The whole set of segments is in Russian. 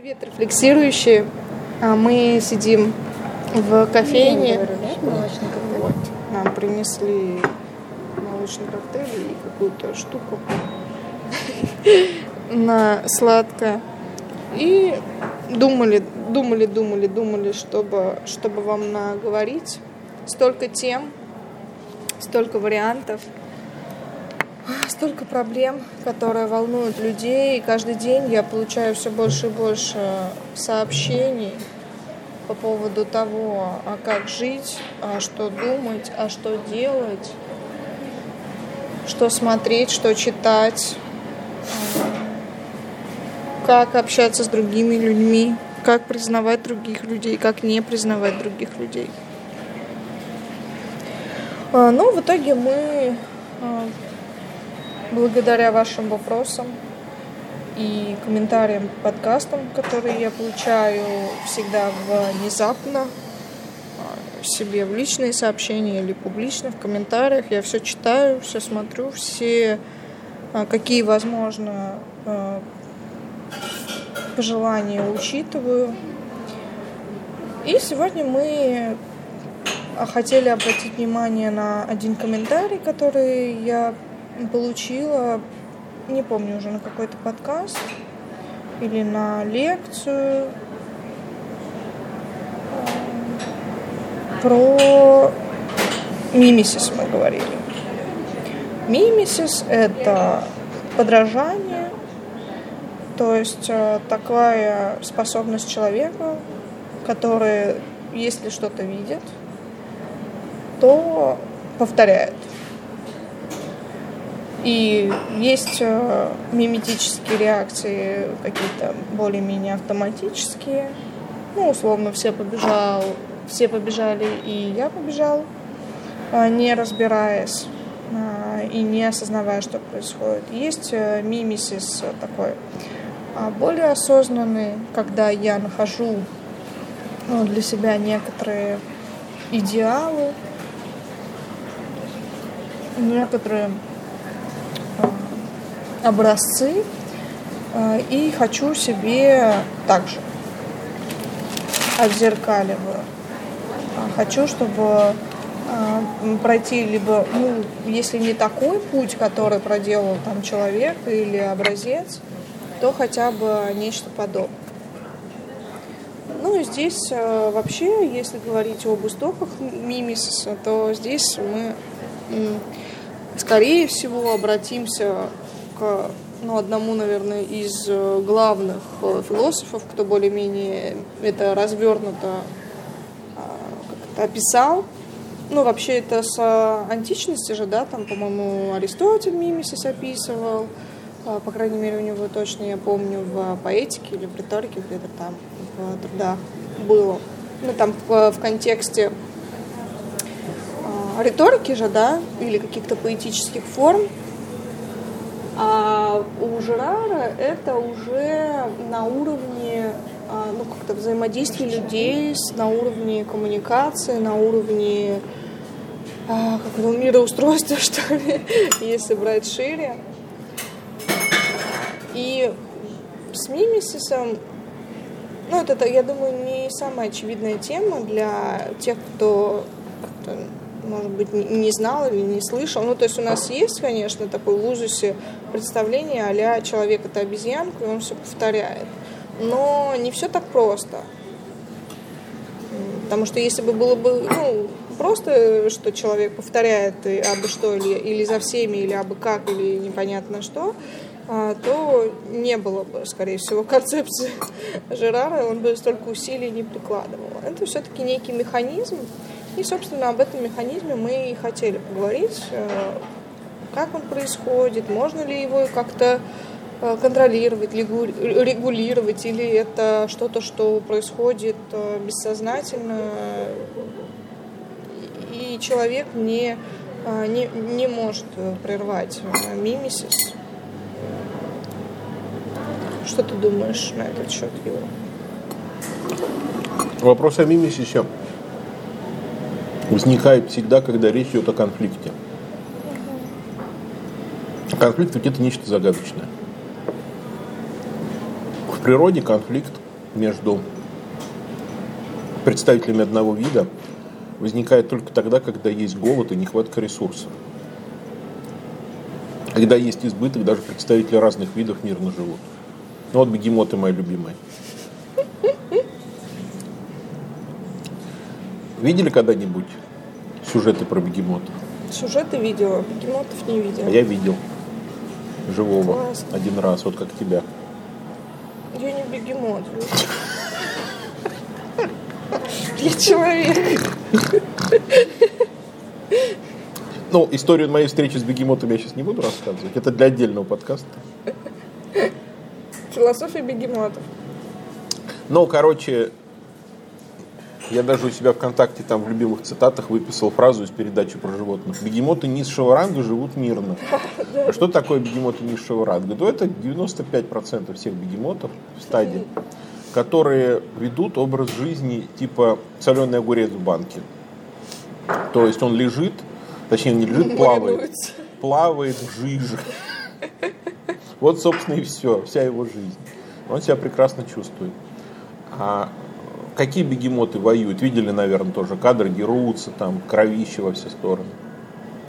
Привет, рефлексирующие. А, Мы сидим в кофейне. Вот. Нам принесли молочный коктейль и какую-то штуку на сладкое. И думали, думали, думали, думали, чтобы, чтобы вам наговорить. Столько тем, столько вариантов, столько проблем, которые волнуют людей. И каждый день я получаю все больше и больше сообщений по поводу того, а как жить, а что думать, а что делать, что смотреть, что читать, как общаться с другими людьми, как признавать других людей, как не признавать других людей. А, Ну, в итоге мы, а, благодаря вашим вопросам и комментариям подкастам, которые я получаю всегда внезапно, а, себе в личные сообщения или публично в комментариях, я все читаю, все смотрю, все а, какие возможно а, пожелания учитываю. И сегодня мы хотели обратить внимание на один комментарий, который я получила, не помню уже на какой-то подкаст или на лекцию про мимисис мы говорили. Мимисис – это подражание, то есть э, такая способность человека, который, если что-то видит, то повторяет. И есть э, миметические реакции какие-то более-менее автоматические. Ну, условно, все побежал, все побежали, и я побежал, э, не разбираясь э, и не осознавая, что происходит. Есть мимисис такой а более осознанный, когда я нахожу ну, для себя некоторые идеалы, некоторые образцы э, и хочу себе также отзеркаливаю. А Хочу, чтобы э, пройти либо, ну, если не такой путь, который проделал там человек или образец, то хотя бы нечто подобное. Ну и здесь э, вообще, если говорить об истоках мимисиса, то здесь мы скорее всего обратимся к ну, одному, наверное, из э, главных э, философов, кто более-менее это развернуто а, как-то описал. Ну, вообще это с античности же, да, там, по-моему, Аристотель мимисис описывал, а, по крайней мере, у него точно, я помню, в поэтике или в риторике где-то там в трудах было. Ну, там в, в контексте а, риторики же, да, или каких-то поэтических форм, у Жерара это уже на уровне а, ну, как-то взаимодействия людей, на уровне коммуникации, на уровне а, как ну, мироустройства, что ли, если брать шире. И с мимисисом, ну, это, я думаю, не самая очевидная тема для тех, кто может быть, не- знал или не слышал. Ну, то есть у нас есть, конечно, такой в ужасе представление а человек это обезьянка, и он все повторяет. Но не все так просто. Потому что если бы было бы ну, просто, что человек повторяет абы что, или, или за всеми, или абы как, или непонятно что, а, то не было бы, скорее всего, концепции Жерара, он бы столько усилий не прикладывал. Это все-таки некий механизм, и, собственно, об этом механизме мы и хотели поговорить, э, как он происходит, можно ли его как-то э, контролировать, регулировать, или это что-то, что происходит э, бессознательно, и человек не, не, не может прервать мимисис. Что ты думаешь на этот счет, Юра? Вопрос о мимисисе возникает всегда, когда речь идет о конфликте. Конфликт ведь это нечто загадочное. В природе конфликт между представителями одного вида возникает только тогда, когда есть голод и нехватка ресурсов. Когда есть избыток, даже представители разных видов мирно живут. Ну вот бегемоты мои любимые. Видели когда-нибудь сюжеты про бегемотов? Сюжеты видела, бегемотов не видела. А я видел живого Классно. один раз, вот как тебя. Я не бегемот. Я человек. Ну, историю моей встречи с бегемотом я сейчас не буду рассказывать. Это для отдельного подкаста. Философия бегемотов. Ну, короче, я даже у себя ВКонтакте там в любимых цитатах выписал фразу из передачи про животных. Бегемоты низшего ранга живут мирно. А что такое бегемоты низшего ранга? Ну, это 95% всех бегемотов в стадии, которые ведут образ жизни типа соленый огурец в банке. То есть он лежит, точнее не лежит, плавает. Плавает в жиже. Вот, собственно, и все, вся его жизнь. Он себя прекрасно чувствует. А какие бегемоты воюют? Видели, наверное, тоже кадры, дерутся, там, кровище во все стороны.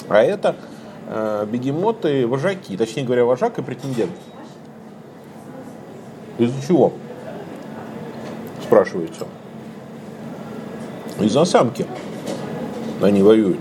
А это э, бегемоты вожаки, точнее говоря, вожак и претендент. Из-за чего? Спрашивается. Из-за самки они воюют.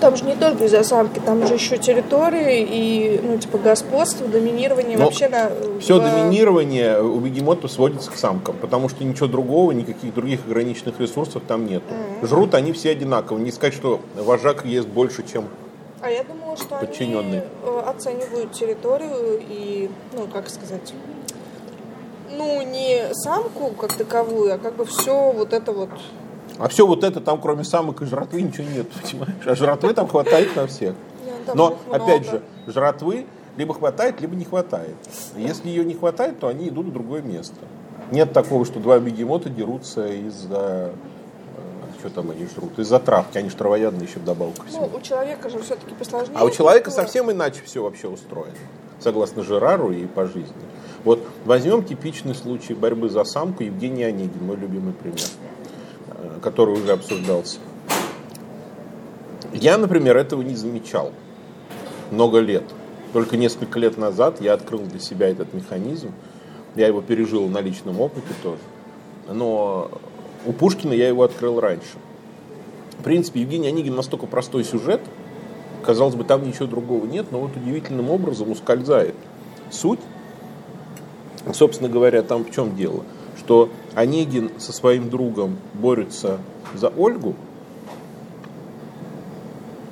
Там же не только из-за самки, там же еще территории и, ну, типа, господство, доминирование Но вообще на... Все в- доминирование у бегемотов сводится к самкам, потому что ничего другого, никаких других ограниченных ресурсов там нет. Жрут они все одинаково. Не сказать, что вожак ест больше, чем... А я думала, что Подчиненные. они э, оценивают территорию и, ну, как сказать, ну, не самку как таковую, а как бы все вот это вот... А все вот это там, кроме самок и жратвы, ничего нет, понимаешь? А жратвы там хватает на всех. Там Но, опять же, жратвы либо хватает, либо не хватает. Если ее не хватает, то они идут в другое место. Нет такого, что два бегемота дерутся из-за... э, Что там они жрут? Из-за травки. Они же травоядные еще вдобавок ко Ну, у человека же все-таки посложнее. А у человека структура. совсем иначе все вообще устроено, согласно Жерару и по жизни. Вот возьмем типичный случай борьбы за самку Евгений Онегин, мой любимый пример, который уже обсуждался. Я, например, этого не замечал много лет. Только несколько лет назад я открыл для себя этот механизм. Я его пережил на личном опыте тоже. Но у Пушкина я его открыл раньше. В принципе, Евгений Онегин настолько простой сюжет, казалось бы, там ничего другого нет, но вот удивительным образом ускользает суть. Собственно говоря, там в чем дело? Что Онегин со своим другом борется за Ольгу,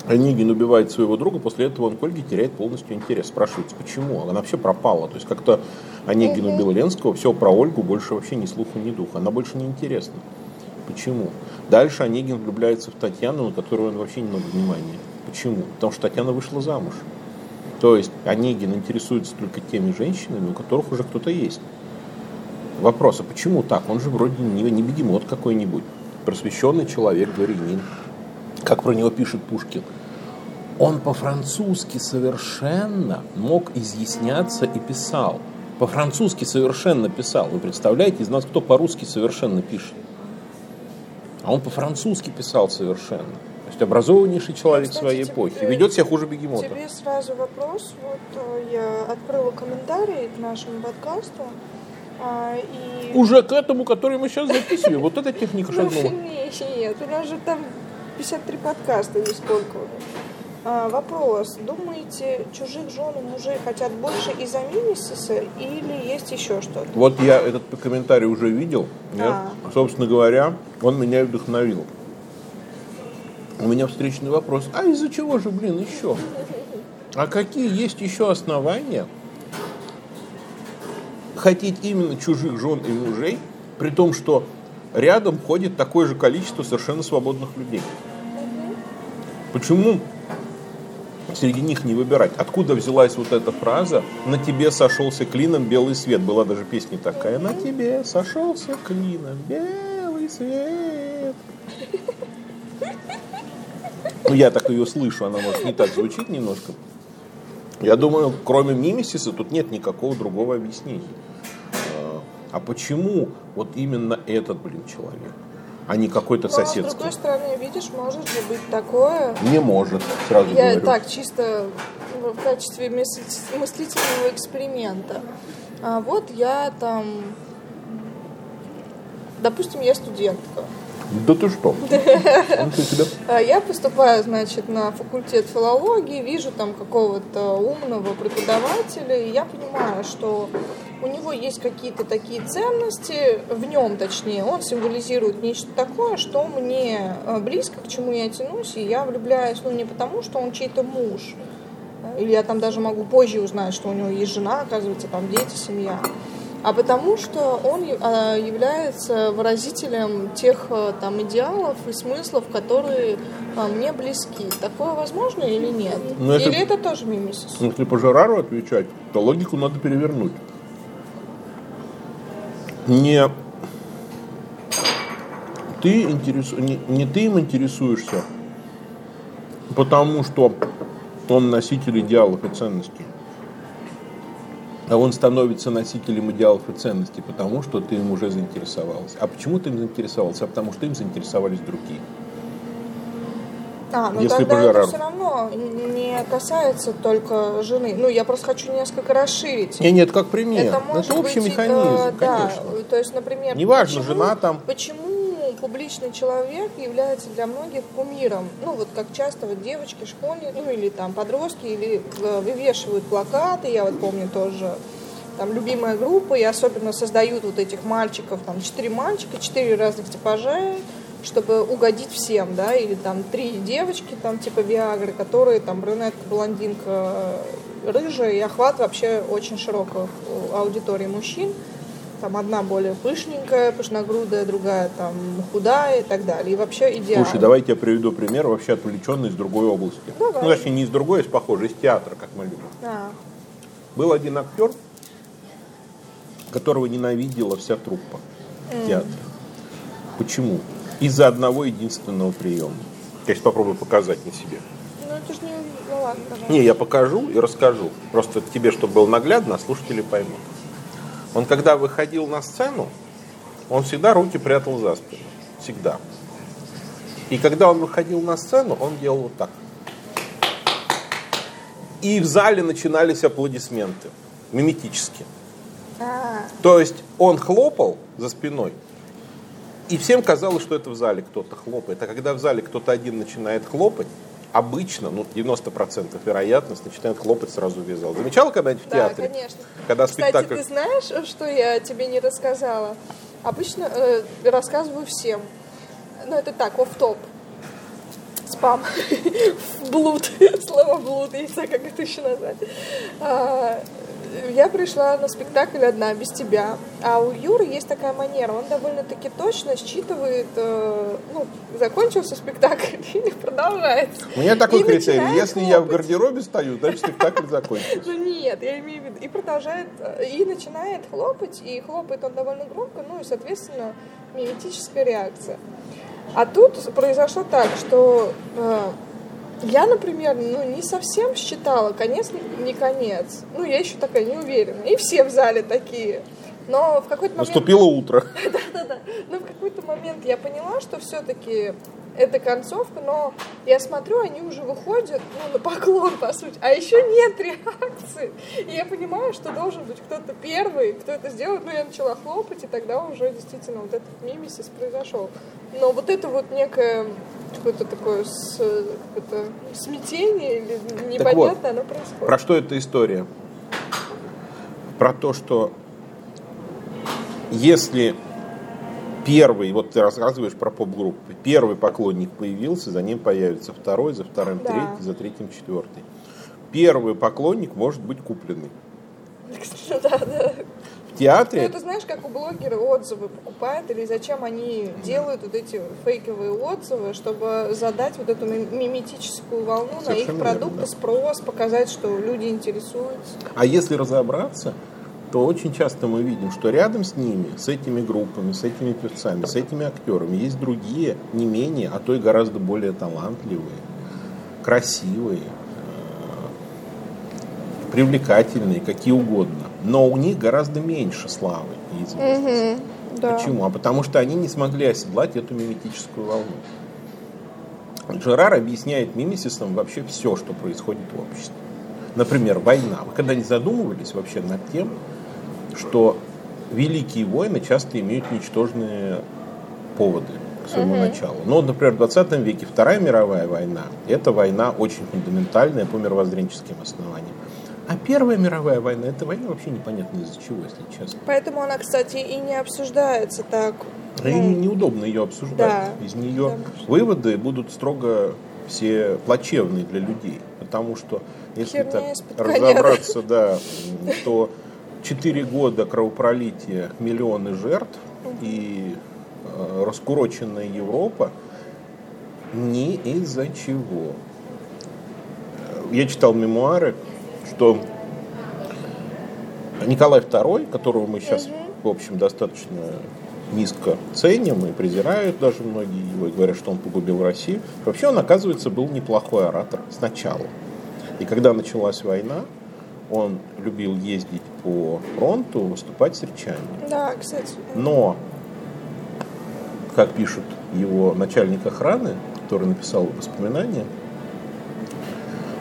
Онегин убивает своего друга, после этого он к Ольге теряет полностью интерес. Спрашивается, почему? Она вообще пропала. То есть как-то Онегин убил Ленского, все, про Ольгу больше вообще ни слуху, ни духа. Она больше не интересна. Почему? Дальше Онегин влюбляется в Татьяну, на которую он вообще немного внимания. Почему? Потому что Татьяна вышла замуж. То есть Онегин интересуется только теми женщинами, у которых уже кто-то есть. Вопрос, а почему так? Он же вроде не, не бегемот какой-нибудь. Просвещенный человек, дворянин. Как про него пишет Пушкин. Он по-французски совершенно мог изъясняться и писал. По-французски совершенно писал. Вы представляете, из нас кто по-русски совершенно пишет? А он по-французски писал совершенно. То есть образованнейший человек Кстати, своей тебе- эпохи. Ведет себя хуже бегемота. Тебе сразу вопрос. Вот э, я открыла комментарии к нашему подкасту. А, и... Уже к этому, который мы сейчас записываем. Вот эта техника Ну, шагнула. Нет, нет, у нас же там 53 подкаста или сколько уже. А, вопрос. Думаете, чужих жен и мужей хотят больше из-за мимисиса или есть еще что-то? Вот я этот комментарий уже видел. Я, собственно говоря, он меня и вдохновил. У меня встречный вопрос. А из-за чего же, блин, еще? А какие есть еще основания хотеть именно чужих жен и мужей, при том, что рядом ходит такое же количество совершенно свободных людей? Почему среди них не выбирать? Откуда взялась вот эта фраза «На тебе сошелся клином белый свет»? Была даже песня такая «На тебе сошелся клином белый свет». Ну, я так ее слышу, она, может, не так звучит немножко. Я думаю, кроме мимисиса тут нет никакого другого объяснения. А почему вот именно этот, блин, человек? а не какой-то Но, соседский. с другой стороны, видишь, может же быть такое. Не может, сразу Я говорю. так, чисто в качестве мысли- мыслительного эксперимента. А вот я там, допустим, я студентка. Да ты что? Себе. А Я поступаю, значит, на факультет филологии, вижу там какого-то умного преподавателя, и я понимаю, что у него есть какие-то такие ценности, в нем точнее, он символизирует нечто такое, что мне э, близко, к чему я тянусь, и я влюбляюсь, ну, не потому, что он чей-то муж, или я там даже могу позже узнать, что у него есть жена, оказывается, там дети, семья, а потому что он э, является выразителем тех э, там идеалов и смыслов, которые мне близки. Такое возможно или нет? Ну, это- Или это тоже мимисис? Ну, Если по Жерару отвечать, то логику надо перевернуть. Не ты, интересу... не, не ты им интересуешься, потому что он носитель идеалов и ценностей. А он становится носителем идеалов и ценностей, потому что ты им уже заинтересовался. А почему ты им заинтересовался? А потому что им заинтересовались другие. А, ну Если тогда это все равно не касается только жены. Ну, я просто хочу несколько расширить. Нет, нет, как пример. Это Это, может общий быть, механизм, э, да, конечно. то есть, например, Неважно, почему, жена там. Почему публичный человек является для многих кумиром? Ну, вот как часто вот девочки, школьники, ну или там подростки, или э, вывешивают плакаты, я вот помню тоже там любимая группа, и особенно создают вот этих мальчиков, там четыре мальчика, четыре разных типажа, чтобы угодить всем, да, или там три девочки, там типа Виагры, которые там брюнетка, блондинка, рыжая, и охват вообще очень широкой у аудитории мужчин. Там одна более пышненькая, пышногрудая, другая там худая и так далее. И вообще идеально. Слушай, давайте я приведу пример, вообще отвлеченный из другой области. Давай. Ну, точнее, не из другой, из похожей, из театра, как мы любим. А, Был один актер, которого ненавидела вся труппа в театре. Почему? Из-за одного единственного приема. Я сейчас попробую показать на себе. ну это же не... Ну ладно. Не, я покажу и расскажу. Просто тебе, чтобы было наглядно, а слушатели поймут. Он когда выходил на сцену, он всегда руки прятал за спину. Всегда. И когда он выходил на сцену, он делал вот так. И в зале начинались аплодисменты. Миметически. А, То есть он хлопал за спиной, и всем казалось, что это в зале кто-то хлопает. А когда в зале кто-то один начинает хлопать, обычно, ну, 90% вероятность, начинает хлопать сразу весь зал. Замечала когда-нибудь в да, театре? конечно. Когда Кстати, спектакль... ты знаешь, что я тебе не рассказала? Обычно э, рассказываю всем. Ну, это так, оф топ Спам. Блуд. Слово блуд, я не знаю, как это еще назвать. А, Я пришла на спектакль одна, без тебя. А у Юры есть такая манера. Он довольно-таки точно считывает, э, ну, закончился спектакль или продолжается. У меня такой И критерий. Если я в хлопать. гардеробе стою, значит спектакль закончился. Ну нет, я имею в виду. И продолжает, э, и начинает хлопать, и хлопает он довольно громко, ну и, соответственно, миметическая реакция. А тут произошло так, что э, я, например, ну, не совсем считала, конец не- не конец. Ну, я еще такая не уверена. И все в зале такие. Но в какой-то момент... Наступило утро. Да-да. Но в какой-то момент я поняла, что все-таки это концовка, но я смотрю, они уже выходят, ну, на поклон, по сути, а еще нет реакции. И я понимаю, что должен быть кто-то первый, кто это сделает. Ну, я начала хлопать, и тогда уже действительно вот этот мимисис произошел. Но вот это вот некое какое-то такое с, какое-то смятение или непонятное, оно происходит. Про что эта история? Про то, что если первый, вот ты рассказываешь про поп-группы, первый поклонник появился, за ним появится второй, за вторым Да. третий, за третьим четвертый. Первый поклонник может быть купленный. Да, да. В Ну, театре это знаешь, как у блогеров отзывы покупают, или зачем они делают вот эти фейковые отзывы, чтобы задать вот эту ми- миметическую волну на их Совершенно продукты, да. спрос, показать, что люди интересуются. А если разобраться, то очень часто мы видим, что рядом с ними, с этими группами, с этими певцами, с этими актерами есть другие, не менее, а то и гораздо более талантливые, красивые, привлекательные, какие угодно. Но у них гораздо меньше славы и известности. Угу, да. Почему? А потому что они не смогли оседлать эту миметическую волну. Джерар объясняет мимесисом вообще все, что происходит в обществе. Например, война. Вы когда не задумывались вообще над тем, что великие войны часто имеют ничтожные поводы к своему угу. началу. Ну, например, в 20 веке Вторая мировая война – это война очень фундаментальная по мировоззренческим основаниям. А Первая мировая война – это война вообще непонятно из-за чего, если честно. Поэтому она, кстати, и не обсуждается так. Ну, и неудобно ее обсуждать. Да. Из нее да. выводы будут строго все плачевные для людей. Потому что, если так разобраться, да, то 4 года кровопролития, миллионы жертв и э, раскуроченная Европа ни из-за чего. Я читал мемуары, что Николай II, которого мы сейчас, в общем, достаточно низко ценим и презирают даже многие его, и говорят, что он погубил Россию. Вообще он, оказывается, был неплохой оратор сначала. И когда началась война, он любил ездить по фронту, выступать с речами. Да, кстати. Но, как пишут его начальник охраны, который написал воспоминания,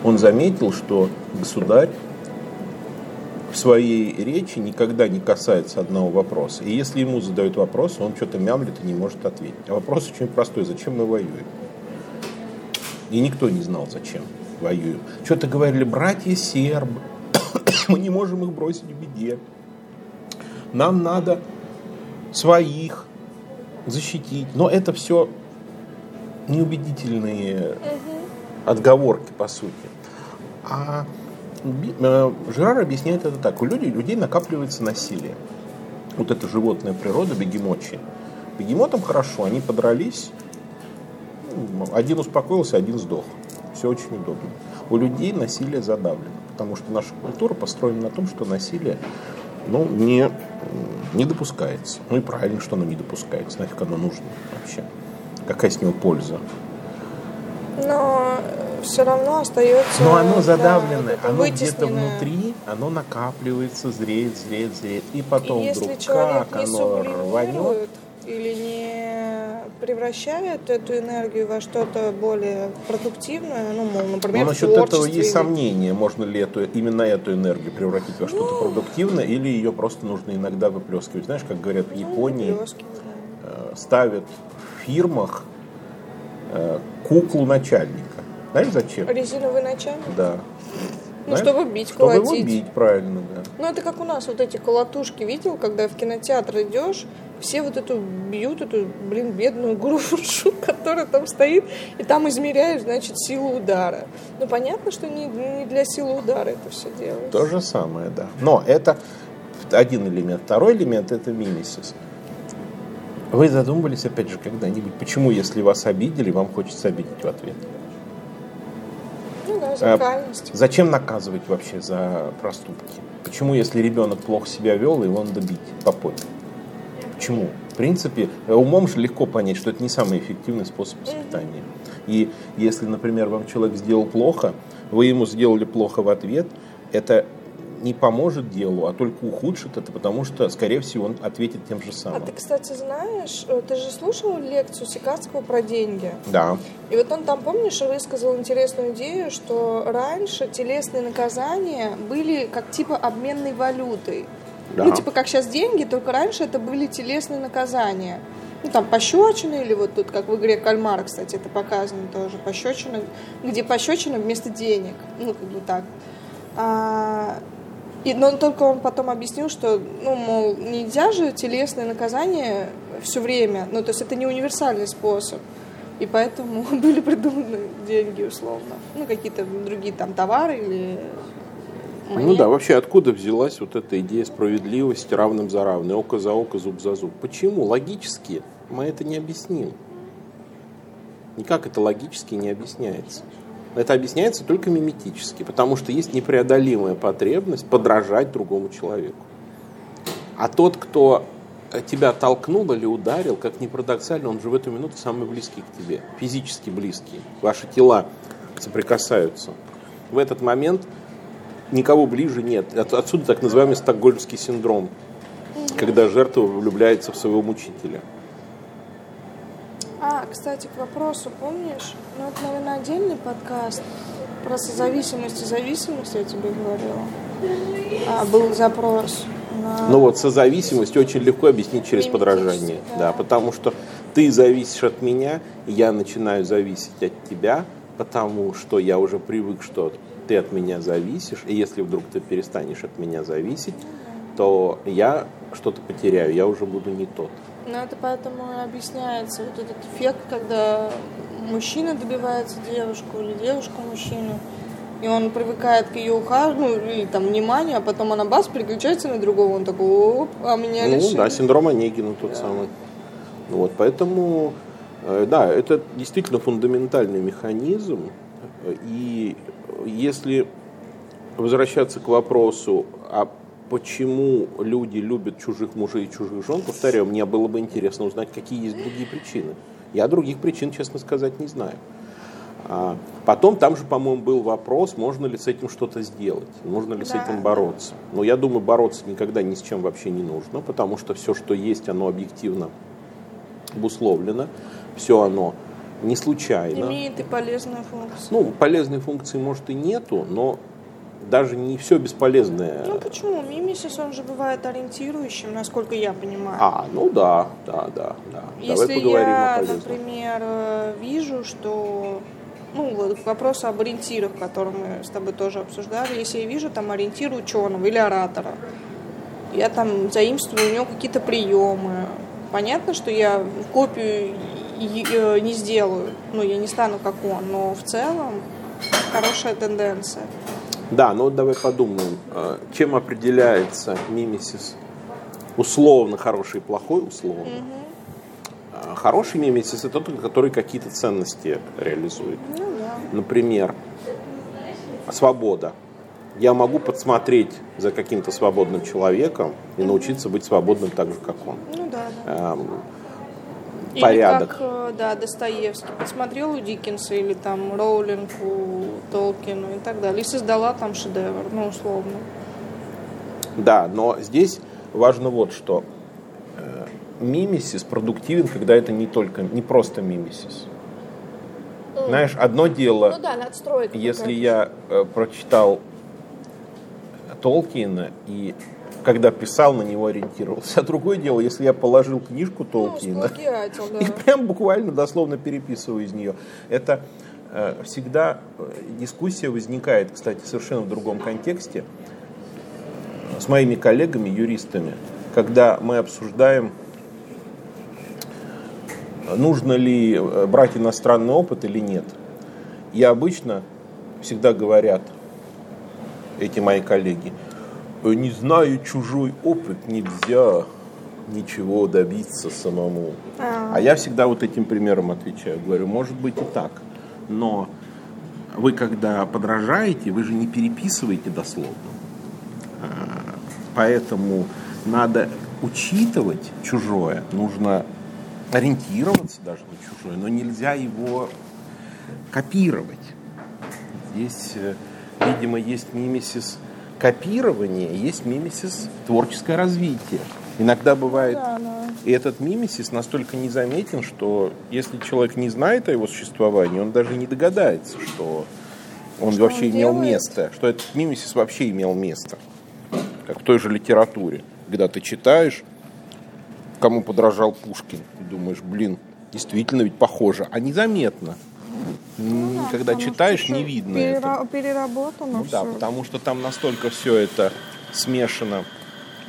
он заметил, что государь в своей речи никогда не касается одного вопроса. И если ему задают вопрос, он что-то мямлит и не может ответить. А вопрос очень простой. Зачем мы воюем? И никто не знал, зачем воюем. Что-то говорили, братья сербы, мы не можем их бросить в беде. Нам надо своих защитить. Но это все неубедительные отговорки, по сути. А э, Жерар объясняет это так. У людей, людей накапливается насилие. Вот эта животная природа, бегемотчи. Бегемотам хорошо, они подрались, один успокоился, один сдох. Все очень удобно. У людей насилие задавлено, потому что наша культура построена на том, что насилие ну, не, не допускается. Ну и правильно, что оно не допускается. Нафиг оно нужно вообще? Какая с него польза? Но все равно остается... Но оно задавленное, да, оно где-то внутри, оно накапливается, зреет, зреет, зреет. И потом и вдруг как оно рванет. Или не превращает эту энергию во что-то более продуктивное, ну, мол, например, Но насчет этого есть или... сомнения, можно ли эту, именно эту энергию превратить во что-то ну... продуктивное, или ее просто нужно иногда выплескивать. Знаешь, как говорят в ну, Японии, э, ставят в фирмах куклу начальника. Знаешь зачем? Резиновый начальник? Да. Ну, Знаешь? чтобы бить, чтобы колотить. Чтобы его бить, правильно, да. Ну, это как у нас вот эти колотушки, видел, когда в кинотеатр идешь, все вот эту бьют, эту, блин, бедную грушу, которая там стоит, и там измеряешь, значит, силу удара. Ну, понятно, что не, не для силы удара это все делается. То же самое, да. Но это один элемент. Второй элемент – это мимисис. Вы задумывались, опять же, когда-нибудь, почему, если вас обидели, вам хочется обидеть в ответ? Ну да, а, зачем наказывать вообще за проступки? Почему, если ребенок плохо себя вел, его надо бить по попой? Почему? В принципе, умом же легко понять, что это не самый эффективный способ воспитания. И если, например, вам человек сделал плохо, вы ему сделали плохо в ответ, это не поможет делу, а только ухудшит это, потому что, скорее всего, он ответит тем же самым. А ты, кстати, знаешь, э, ты же слушал лекцию Сикацкого про деньги? Да. И вот он там, помнишь, высказал интересную идею, что раньше телесные наказания были как типа обменной валютой. Да. Ну, типа как сейчас деньги, только раньше это были телесные наказания. Ну, там пощечины, или вот тут, как в игре Кальмара, кстати, это показано тоже, пощечины, где пощечина вместо денег. Ну, как бы так. А, и, но только он потом объяснил, что, ну, мол, нельзя же телесное наказание все время. Ну, то есть это не универсальный способ. И поэтому были придуманы деньги, условно. Ну, какие-то другие там товары или монет. Ну да, вообще откуда взялась вот эта идея справедливости равным за равное, око за око, зуб за зуб? Почему? Логически мы это не объясним. Никак это логически не объясняется. Это объясняется только миметически, потому что есть непреодолимая потребность подражать другому человеку. А тот, кто тебя толкнул или ударил, как ни парадоксально, он же в эту минуту самый близкий к тебе, физически близкий. Ваши тела соприкасаются. В этот момент никого ближе нет. От- Отсюда так называемый стокгольмский синдром, когда жертва влюбляется в своего мучителя. А, кстати, к вопросу, помнишь? Ну, это, наверное, отдельный подкаст про созависимость и зависимость, я тебе говорила. А, был запрос на... Ну вот созависимость очень легко объяснить через подражание. да. Да, потому что ты зависишь от меня, я начинаю зависеть от тебя, потому что я уже привык, что ты от меня зависишь, и если вдруг ты перестанешь от меня зависеть, то я что-то потеряю, я уже буду не тот. Ну, это поэтому и объясняется вот этот эффект, когда мужчина добивается девушку или девушка мужчину, и он привыкает к ее ухаживанию или там вниманию, а потом она бас переключается на другого, он такой, оп, а меня Ну лишили». да, синдром Онегина тот самый. Вот, поэтому, э, да, это действительно фундаментальный механизм. И если возвращаться к вопросу, а почему люди любят чужих мужей и чужих жен, повторяю, мне было бы интересно узнать, какие есть другие причины. Я других причин, честно сказать, не знаю. А потом там же, по-моему, был вопрос, можно ли с этим что-то сделать, можно ли с Да. этим бороться. Но я думаю, бороться никогда ни с чем вообще не нужно, потому что все, что есть, оно объективно обусловлено, все оно не случайно. Имеет и полезную функцию. Ну, полезной функции, может, и нету, но даже не все бесполезное. Ну почему? Мимисис, он же бывает ориентирующим, насколько я понимаю. А, ну да, да, да, да. Если Давай поговорим о я, полезном. например, э, вижу, что ну, вот к вопросу об ориентирах, который мы с тобой тоже обсуждали, если я вижу там ориентир ученого или оратора, я там заимствую у него какие-то приемы. Понятно, что я копию э, не сделаю, ну, я не стану как он, но в целом хорошая тенденция. Да, ну вот давай подумаем, э, чем определяется мимесис условно хороший и плохой, условно. Э, Хороший мимесис это тот, который какие-то ценности реализует. Ну да. Например, свобода. Я могу подсмотреть за каким-то свободным человеком и научиться быть свободным так же, как он. Ну да, да. Или порядок. как, э, да, Достоевский. Посмотрел у Диккенса или там Роулинг, у Толкина и так далее. И создала там шедевр, ну, условно. Да, но здесь важно вот что. Э, Мимесис продуктивен, когда это не только, не просто мимесис. Знаешь, одно дело, Ну да, надстройка. если какая-то. я э, прочитал Толкина и когда писал, на него ориентировался. А другое дело, если я положил книжку Ну, Толкина сплагиатил, да. и прям буквально дословно переписываю из нее. Это э, всегда э, дискуссия возникает, кстати, совершенно в другом контексте с моими коллегами, юристами, когда мы обсуждаем, нужно ли э, брать иностранный опыт или нет. И обычно всегда говорят эти мои коллеги, «Э, не зная чужой опыт, нельзя ничего добиться самому. А. А я всегда вот этим примером отвечаю. Говорю, может быть и так, но вы когда подражаете, вы же не переписываете дословно. А, Поэтому надо учитывать чужое, нужно ориентироваться даже на чужое, но нельзя его копировать. Здесь, э, видимо, есть мимесис копирования, есть мимесис творческое развитие. Иногда бывает, Да, да. и этот мимесис настолько незаметен, что если человек не знает о его существовании, он даже не догадается, что он Что вообще он имел делает? место, что этот мимесис вообще имел место. Как в той же литературе, когда ты читаешь, кому подражал Пушкин, и думаешь, блин, действительно ведь похоже, а незаметно. Когда Ну Потому читаешь, не видно перера- этого. Переработано Ну да, всё. потому что там настолько все это смешано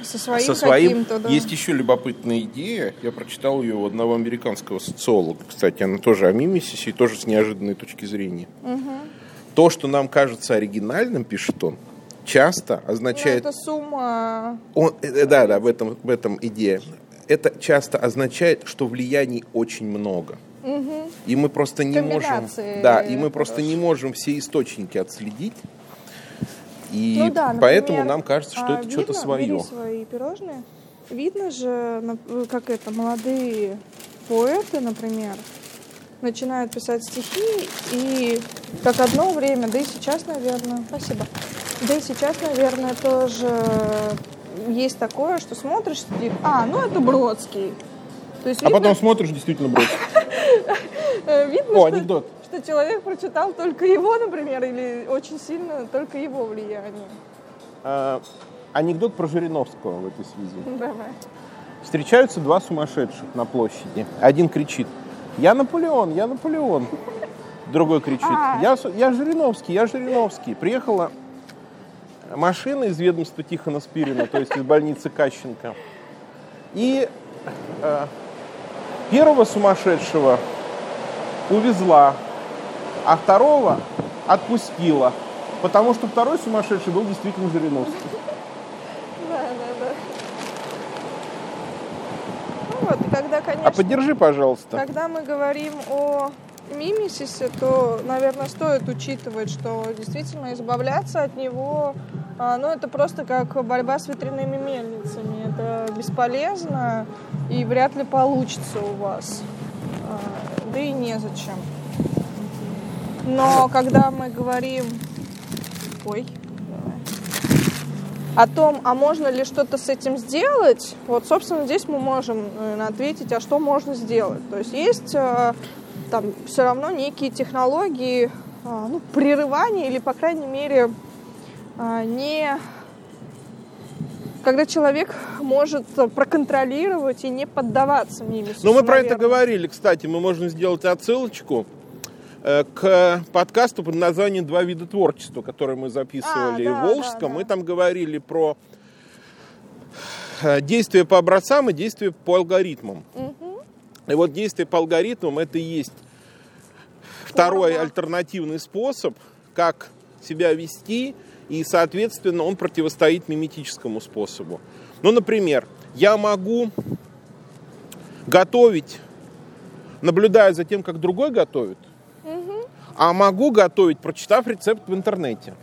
Со своим со своим. да. Есть еще любопытная идея. Я прочитал ее у одного американского социолога. Кстати, она тоже о мимесисе и тоже с неожиданной точки зрения. То, что нам кажется оригинальным, пишет он, часто Ну, означает... это сумма. Он, э, э, да, да, в этом, в этом идея. Это часто означает, что влияний очень много. И мы просто не можем, да, и мы просто хорошие. не можем все источники отследить. И ну да, поэтому например, нам кажется, что а, это что-то свое. Бери свои пирожные. Видно же, как это, молодые поэты, например, начинают писать стихи, и как одно время, да и сейчас, наверное, спасибо, Да и сейчас, наверное, тоже есть такое, что смотришь, и, а, ну это Бродский. То есть, а видно, потом смотришь, действительно Бродский. Видно, О, анекдот. Что, что человек прочитал только его, например, или очень сильно только его влияние. А, анекдот про Жириновского в этой связи. Давай. Встречаются два сумасшедших на площади. Один кричит, я Наполеон, я Наполеон. Другой кричит, а. я, я Жириновский, я Жириновский. Приехала машина из ведомства Тихона Спирина, то есть из больницы Кащенко. И э, первого сумасшедшего увезла, а второго отпустила, потому что второй сумасшедший был действительно Жириновский. Да, да, да. Ну вот, когда, конечно... А поддержи, пожалуйста. Когда мы говорим о мимисисе, то, наверное, стоит учитывать, что действительно избавляться от него, а, ну, это просто как борьба с ветряными мельницами. Это бесполезно и вряд ли получится у вас. А, да и незачем. Но когда мы говорим... Ой, о том, а можно ли что-то с этим сделать, вот, собственно, здесь мы можем наверное, ответить, а что можно сделать. То есть есть э, там все равно некие технологии а, ну, прерывания или, по крайней мере, а, не когда человек может проконтролировать и не поддаваться мимису. Ну, мы про это говорили, кстати, мы можем сделать отсылочку э, к подкасту под названием «Два вида творчества», который мы записывали а, да, в Волжском. Да, да. Мы там говорили про э, действия по образцам и действия по алгоритмам. Угу. И вот действие по алгоритмам это и есть второй альтернативный способ, как себя вести, и, соответственно, он противостоит миметическому способу. Ну, например, я могу готовить, наблюдая за тем, как другой готовит, а могу готовить, прочитав рецепт в интернете.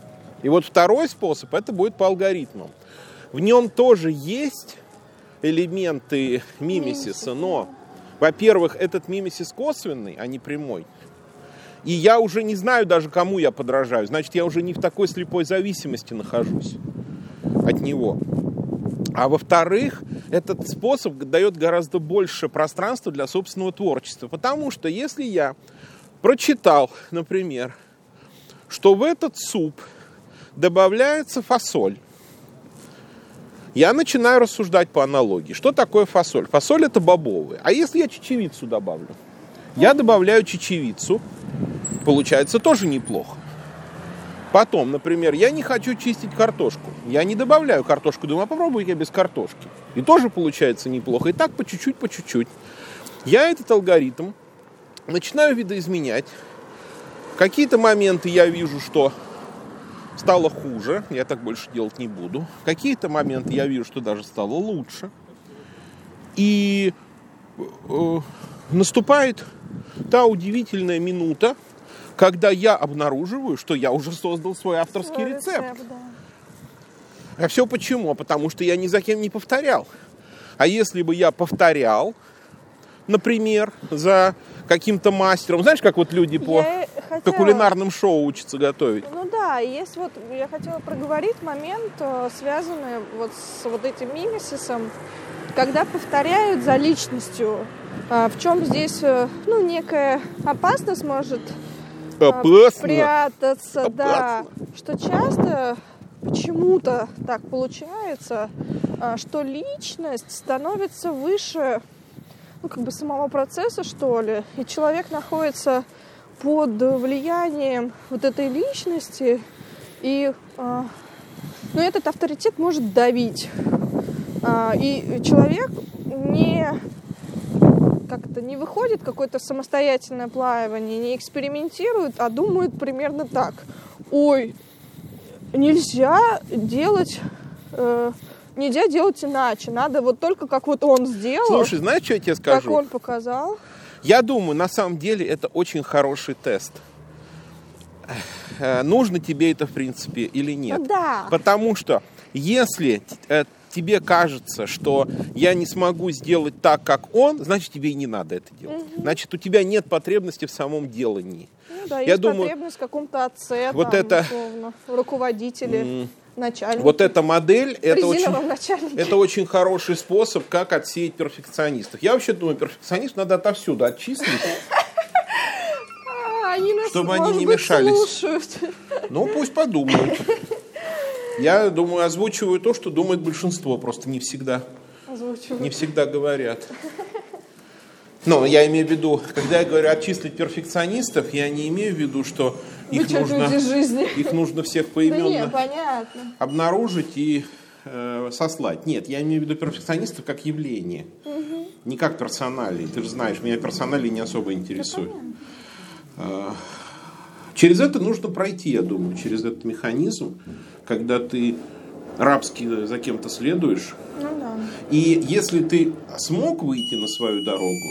И вот второй способ, это будет по алгоритмам. В нем тоже есть элементы мимесиса, но во-первых, этот мимесис косвенный, а не прямой. И я уже не знаю даже, кому я подражаю. Значит, я уже не в такой слепой зависимости нахожусь от него. А во-вторых, этот способ дает гораздо больше пространства для собственного творчества. Потому что если я прочитал, например, что в этот суп добавляется фасоль, я начинаю рассуждать по аналогии. Что такое фасоль? Фасоль это бобовые. А если я чечевицу добавлю? Я добавляю чечевицу. Получается тоже неплохо. Потом, например, я не хочу чистить картошку. Я не добавляю картошку. Думаю, попробуй я без картошки. И тоже получается неплохо. И так по чуть-чуть, по чуть-чуть. Я этот алгоритм начинаю видоизменять. Какие-то моменты я вижу, что стало хуже, я так больше делать не буду. Какие-то моменты я вижу, что даже стало лучше. И э, наступает та удивительная минута, когда я обнаруживаю, что я уже создал свой авторский свой рецепт. рецепт да. А все почему? Потому что я ни за кем не повторял. А если бы я повторял, например, за каким-то мастером. Знаешь, как вот люди по, хотела... по кулинарным шоу учатся готовить? Ну да, есть вот, я хотела проговорить момент, э, связанный вот с вот этим мимесисом, когда повторяют за личностью. А в чем здесь, э, ну, некая опасность может Опасно. прятаться, Опасно. да, что часто почему-то так получается, что личность становится выше ну, как бы самого процесса, что ли. И человек находится под влиянием вот этой личности, и э, ну, этот авторитет может давить. Э, и человек не как-то не выходит какое-то самостоятельное плавание, не экспериментирует, а думает примерно так. Ой, нельзя делать э, нельзя делать иначе. Надо вот только как вот он сделал. Слушай, знаешь, что я тебе скажу? Как он показал. Я думаю, на самом деле это очень хороший тест. Э, нужно тебе это, в принципе, или нет. Да. Потому что если э, тебе кажется, что я не смогу сделать так, как он, значит, тебе и не надо это делать. Угу. Значит, у тебя нет потребности в самом делании. Ну да, Я есть думаю, потребность в каком-то отце, вот там, это- условно, руководителе, начальнике. Вот эта модель, это очень, это очень хороший способ, как отсеять перфекционистов. Я вообще думаю, перфекционистов надо отовсюду отчислить. А, они нас, чтобы они не мешались. слушают. Ну, пусть подумают. Я думаю, озвучиваю то, что думает большинство, просто не всегда, Озвучиваю. не всегда говорят. Но я имею в виду, когда я говорю отчислить перфекционистов, я не имею в виду, что их Вычеркнуть нужно, жизни. их нужно всех Да поименно понятно. обнаружить и э, сослать. Нет, я имею в виду перфекционистов как явление, не как персоналии. Ты же знаешь, меня персоналии не особо интересуют. А, Через это нужно пройти, я думаю, через этот механизм, когда ты рабски за кем-то следуешь. Ну да. И если ты смог выйти на свою дорогу,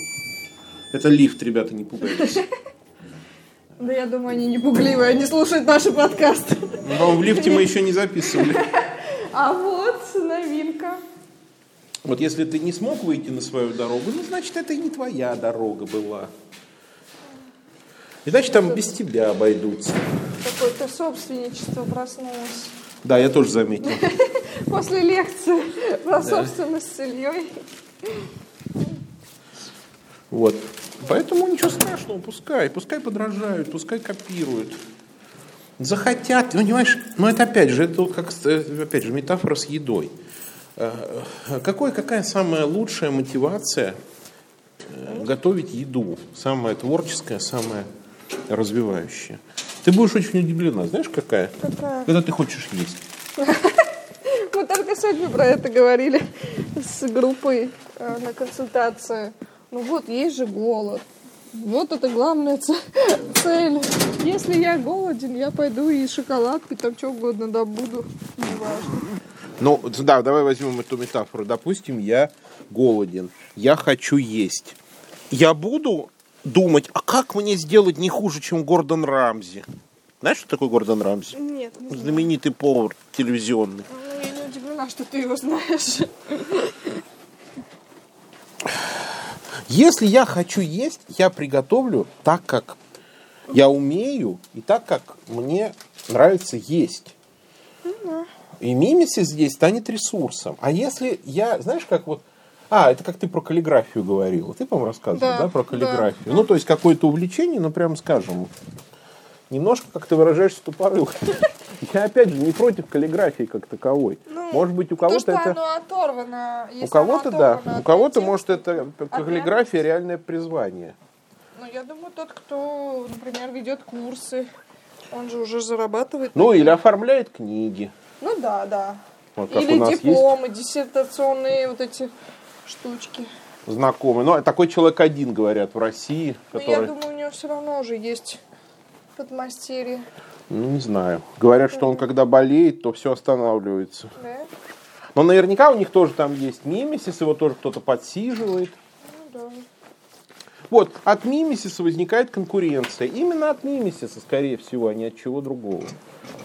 это лифт, ребята, не пугайтесь. Да я думаю, они не пугливые, они слушают наши подкасты. Но в лифте мы еще не записывали. А вот новинка. Вот если ты не смог выйти на свою дорогу, ну, значит, это и не твоя дорога была. И значит, там без тебя обойдутся. Какое-то собственничество проснулось. Да, я тоже заметил. После лекции про собственность с Ильей. Вот. Поэтому ничего страшного, пускай. Пускай подражают, пускай копируют. Захотят, ну, понимаешь, ну это опять же, это вот как, э, опять же, метафора с едой. Э, э, Какой, какая самая лучшая мотивация готовить еду? Самая творческая, самая развивающая. Ты будешь очень удивлена, знаешь, какая? Какая? Когда ты хочешь есть. Мы только сегодня про это говорили с группой э, на консультации. Ну вот, есть же голод. Вот это главная цель. Если я голоден, я пойду и шоколадку, там что угодно добуду. Неважно. Ну, да, давай возьмем эту метафору. Допустим, я голоден, я хочу есть. Я буду думать, а как мне сделать не хуже, чем Гордон Рамзи? Знаешь, что такое Гордон Рамзи? Нет, не. Знаменитый повар телевизионный. Ну, я не удивлена, что ты его знаешь. Если я хочу есть, я приготовлю так, как я умею, и так, как мне нравится есть. И мимисис здесь станет ресурсом. А если я, знаешь, как вот... А, это как ты про каллиграфию говорила. Ты, по-моему, рассказывала, да, Да, про да. каллиграфию. Ну, то есть какое-то увлечение, ну, прям скажем, немножко, как ты выражаешься, тупорыл. Я, опять же, не против каллиграфии как таковой. Может быть, у То, кого-то это... оно оторвано. У кого-то да, у от кого-то может это каллиграфия реальное призвание. Ну, я думаю, тот, кто, например, ведет курсы, он же уже зарабатывает. Ну или оформляет книги. Ну да, да. Вот как Или у нас есть дипломы, диссертационные вот эти штучки. знакомый. Но такой человек один, говорят, в России, Но я который, думаю, у него все равно уже есть подмастерье. ну не знаю, говорят, что он когда болеет, то все останавливается. Да? Но наверняка у них тоже там есть мимисис, его тоже кто-то подсиживает. Ну да. Вот, от мимисиса возникает конкуренция. Именно от мимисиса, скорее всего, а не от чего другого.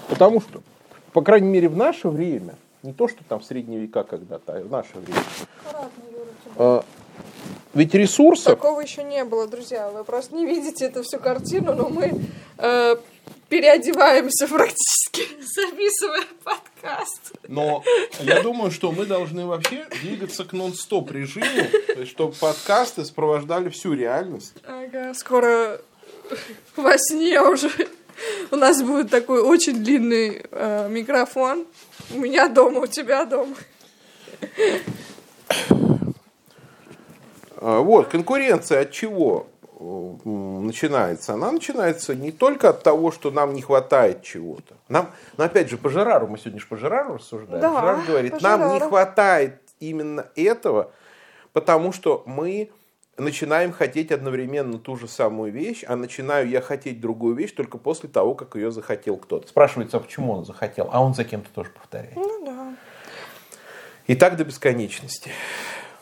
Потому что, по крайней мере, в наше время, не то, что там в средние века когда-то, а в наше время, Э, ведь ресурсов Такого еще не было, друзья. Вы просто не видите эту всю картину, но мы э, переодеваемся практически, записывая подкаст. Но я думаю, что мы должны вообще двигаться к нон-стоп режиму, чтобы подкасты сопровождали всю реальность. Ага, скоро во сне уже у нас будет такой очень длинный э, микрофон. У меня дома, у тебя дома. А, Вот, конкуренция от чего э, начинается? Она начинается не только от того, что нам не хватает чего-то. Нам, но опять же, по Жерару, мы сегодня же по Жерару рассуждаем. Да, Жерар говорит, нам не хватает именно этого, потому что мы начинаем хотеть одновременно ту же самую вещь, а начинаю я хотеть другую вещь только после того, как ее захотел кто-то. Спрашивается, а почему он захотел? А он за кем-то тоже повторяет. Ну да. И так до бесконечности.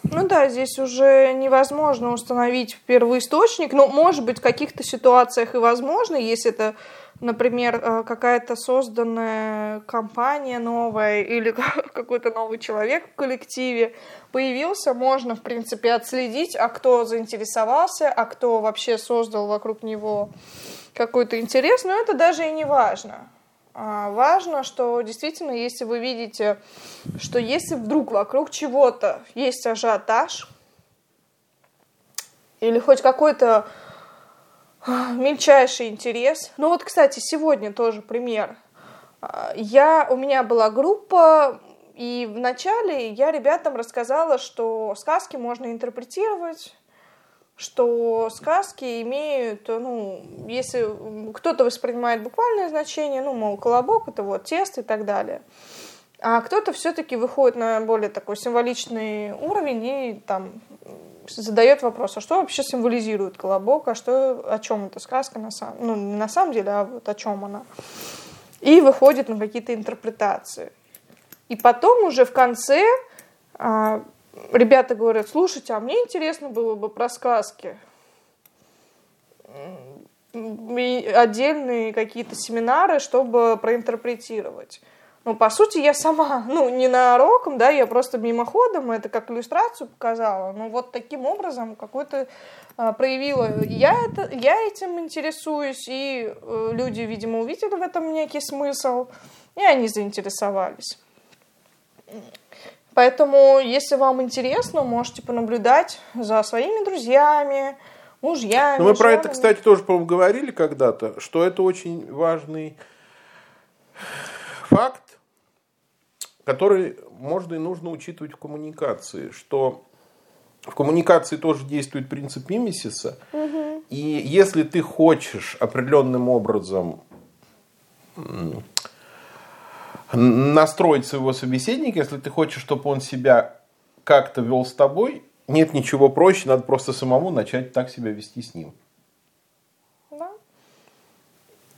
Ну да, здесь уже невозможно установить первоисточник. Но, может быть, в каких-то ситуациях и возможно, если это, например, э, какая-то созданная компания новая или какой-то новый человек в коллективе появился, можно, в принципе, отследить, а кто заинтересовался, а кто вообще создал вокруг него какой-то интерес, но это даже и не важно. А важно, что действительно, если вы видите, что если вдруг вокруг чего-то есть ажиотаж, или хоть какой-то а, мельчайший интерес. Ну вот, кстати, сегодня тоже пример. А, я, у меня была группа, и вначале я ребятам рассказала, что сказки можно интерпретировать, что сказки имеют, ну, если кто-то воспринимает буквальное значение, ну, мол, колобок это вот тесто и так далее, а кто-то все-таки выходит на более такой символичный уровень и там задает вопрос, а что вообще символизирует колобок, а что, о чем эта сказка на самом, ну, не на самом деле, а вот о чем она. И выходит на какие-то интерпретации. И потом уже в конце а, ребята говорят, слушайте, а мне интересно было бы про сказки. И отдельные какие-то семинары, чтобы проинтерпретировать. Ну, по сути, я сама, ну, не на роком, да, я просто мимоходом это как иллюстрацию показала. Ну, вот таким образом какой-то а, проявила. Я, это, я этим интересуюсь, и э, люди, видимо, увидели в этом некий смысл, и они заинтересовались. Поэтому, если вам интересно, можете понаблюдать за своими друзьями, мужьями. Но мы женами. про это, кстати, тоже, по-моему, говорили когда-то, что это очень важный факт, который можно и нужно учитывать в коммуникации, что в коммуникации тоже действует принцип мимесиса, угу. и если ты хочешь определенным образом настроить своего собеседника, если ты хочешь, чтобы он себя как-то вел с тобой, нет ничего проще, надо просто самому начать так себя вести с ним. Да.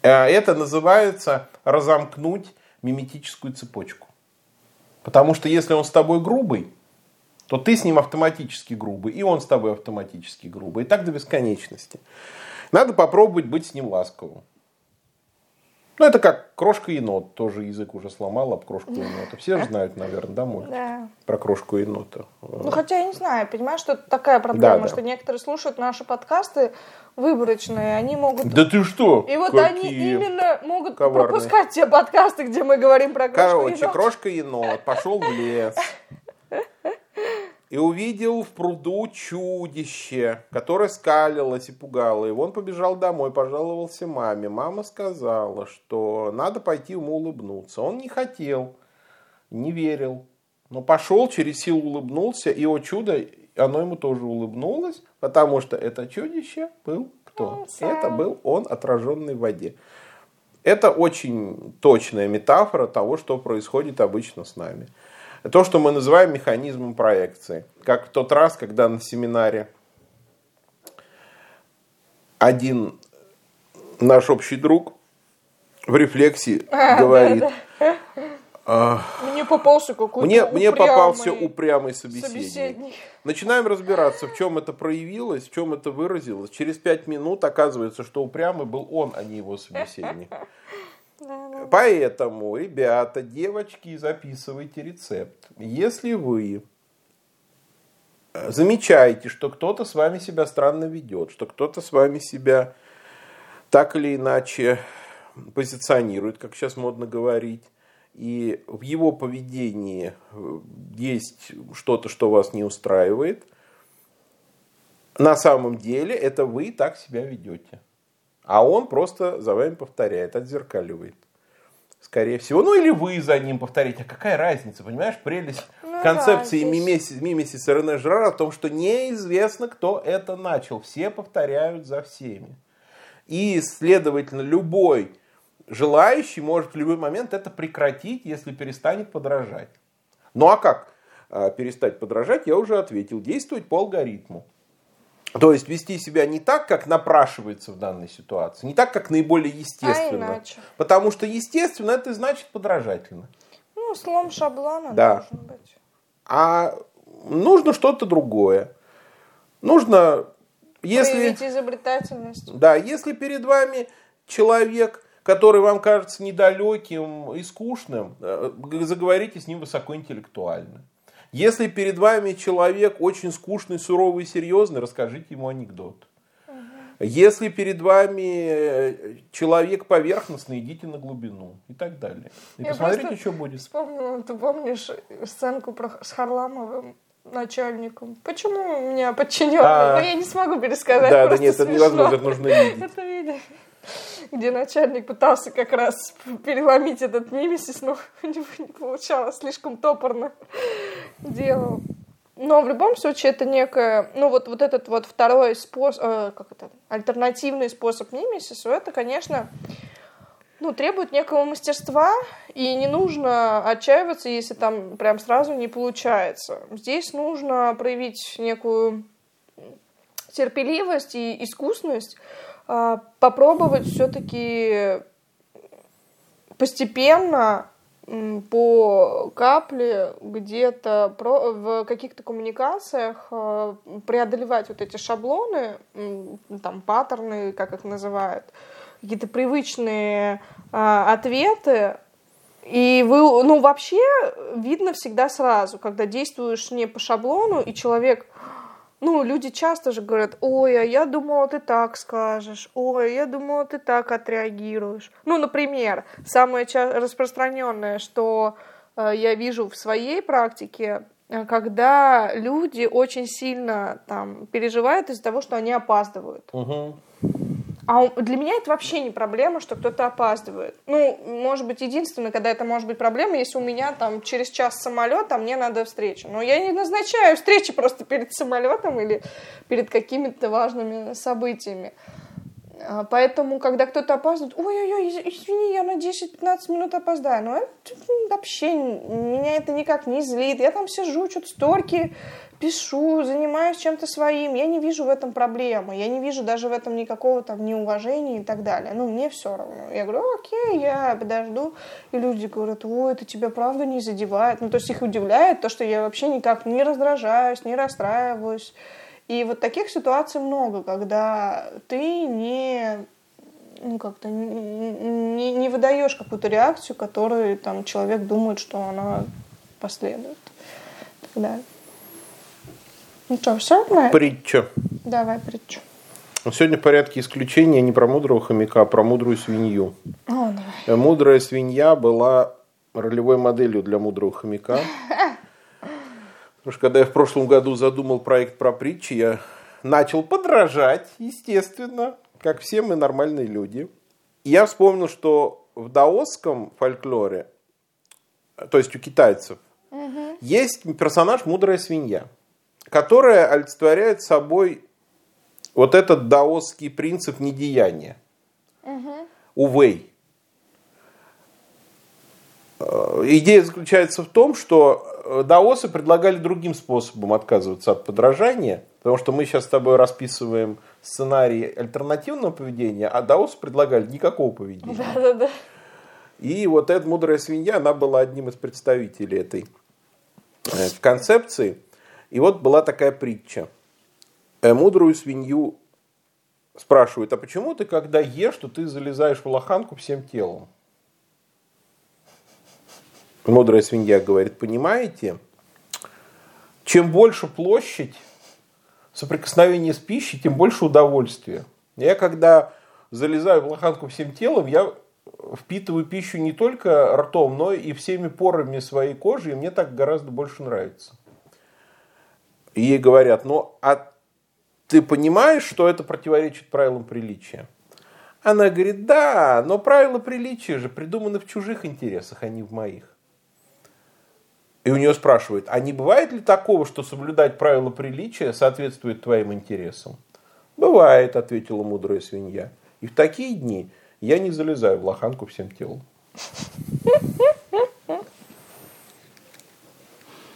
А это называется разомкнуть миметическую цепочку. Потому что если он с тобой грубый, то ты с ним автоматически грубый, и он с тобой автоматически грубый. И так до бесконечности. Надо попробовать быть с ним ласковым. Ну, это как крошка енот, тоже язык уже сломал об крошку енота. Все же знают, наверное, да, мультик да. про крошку енота. Ну, хотя я не знаю, понимаешь, что это такая проблема, да, что да. некоторые слушают наши подкасты выборочные, они могут... Да ты что? И вот они именно могут коварные. пропускать те подкасты, где мы говорим про крошку Короче, енот. крошка енот пошел в лес и увидел в пруду чудище, которое скалилось и пугало его. Он побежал домой, пожаловался маме. Мама сказала, что надо пойти ему улыбнуться. Он не хотел, не верил. Но пошел, через силу улыбнулся, и, о чудо, оно ему тоже улыбнулось, потому что это чудище был кто? Это был он, отраженный в воде. Это очень точная метафора того, что происходит обычно с нами то, что мы называем механизмом проекции. Как в тот раз, когда на семинаре один наш общий друг в рефлексии а, говорит, да, да. Мне попался какой-то мне, упрямый, мне попался упрямый собеседник. собеседник. Начинаем разбираться, в чем это проявилось, в чем это выразилось. Через пять минут оказывается, что упрямый был он, а не его собеседник. Поэтому, ребята, девочки, записывайте рецепт. Если вы замечаете, что кто-то с вами себя странно ведет, что кто-то с вами себя так или иначе позиционирует, как сейчас модно говорить, и в его поведении есть что-то, что вас не устраивает, на самом деле это вы так себя ведете. А он просто за вами повторяет, отзеркаливает. Скорее всего. Ну или вы за ним повторите. А какая разница, понимаешь? Прелесть ну, концепции да, мимесис, мимесис Рене Жерара в том, что неизвестно, кто это начал. Все повторяют за всеми. И, следовательно, любой желающий может в любой момент это прекратить, если перестанет подражать. Ну а как а, перестать подражать, я уже ответил. Действовать по алгоритму. То есть вести себя не так, как напрашивается в данной ситуации, не так, как наиболее естественно. А иначе. Потому что естественно это значит подражательно. Ну, слом шаблона да. должен быть. А нужно что-то другое. Нужно, если... Проявить изобретательность. Да, если перед вами человек, который вам кажется недалеким и скучным, э, заговорите с ним высокоинтеллектуально. Если перед вами человек очень скучный, суровый, серьезный, расскажите ему анекдот. Если перед вами э, человек поверхностный, идите на глубину и так далее. И Я посмотрите, что будет. Вспомнила, ты помнишь сценку про, с Харламовым начальником? Почему у меня подчиненный? А. Ну, я не смогу пересказать, Да, да нет, это смешно. невозможно, это нужно видеть. Это видно. Где начальник пытался как раз переломить этот мимисис, но у него не получалось, слишком топорно делал. Но в любом случае это некое, ну вот, вот этот вот второй способ, э, как это, альтернативный способ мимисису, это, конечно, ну, требует некого мастерства, и не нужно отчаиваться, если там прям сразу не получается. Здесь нужно проявить некую терпеливость и искусность, а, попробовать все-таки постепенно по капле где-то в каких-то коммуникациях э, преодолевать вот эти шаблоны, там паттерны, как их называют, какие-то привычные а, ответы, и вы, ну, вообще видно всегда сразу, когда действуешь не по шаблону, и человек, ну, люди часто же говорят, ой, а я думала, ты так скажешь, ой, я думала, ты так отреагируешь. Ну, например, самое распространенное, что э, я вижу в своей практике, э, когда люди очень сильно там переживают из-за того, что они опаздывают. Мгм. А для меня это вообще не проблема, что кто-то опаздывает. Ну, может быть, единственное, когда это может быть проблема, если у меня там через час самолет, а мне надо встреча. Но я не назначаю встречи просто перед самолетом или перед какими-то важными событиями. А, Поэтому, когда кто-то опаздывает, ой-ой-ой, из- извини, я на 10-15 минут опоздаю. Ну, это вообще меня это никак не злит. Я там сижу, что-то сторки пишу, занимаюсь чем-то своим. Я не вижу в этом проблемы. Я не вижу даже в этом никакого там неуважения и так далее. Ну, мне все равно. Я говорю, окей, я подожду. И люди говорят, ой, это тебя правда не задевает. Ну, то есть их удивляет то, что я вообще никак не раздражаюсь, не расстраиваюсь. И вот таких ситуаций много, когда ты не ну, как-то не, не выдаешь какую-то реакцию, которую там человек думает, что она последует. И так далее. Ну что, все это? Притча. Давай притчу. Сегодня в порядке исключения не про мудрого хомяка, а про мудрую свинью. О, давай. Мудрая свинья была ролевой моделью для мудрого хомяка. Потому что когда я в прошлом году задумал проект про притчи, я начал подражать, естественно, как все мы нормальные люди. И я вспомнил, что в даосском фольклоре, то есть у китайцев, есть персонаж мудрая свинья, которая олицетворяет собой вот этот даосский принцип недеяния. Увей. Э, Идея заключается в том, что э, даосы предлагали другим способом отказываться от подражания, потому что мы сейчас с тобой расписываем сценарий альтернативного поведения, а даосы предлагали никакого поведения. Да-да-да. И вот эта мудрая свинья, она была одним из представителей этой э, концепции. И вот была такая притча. Мудрую свинью спрашивают, а почему ты, когда ешь, то ты залезаешь в лоханку всем телом? Мудрая свинья говорит, понимаете, чем больше площадь соприкосновения с пищей, тем больше удовольствия. Я когда залезаю в лоханку всем телом, я впитываю пищу не только ртом, но и всеми порами своей кожи, и мне так гораздо больше нравится. Ей говорят, ну а ты понимаешь, что это противоречит правилам приличия? Она говорит, да, но правила приличия же придуманы в чужих интересах, а не в моих. И у нее спрашивают, а не бывает ли такого, что соблюдать правила приличия соответствует твоим интересам? Бывает, ответила мудрая свинья. И в такие дни я не залезаю в лоханку всем телом.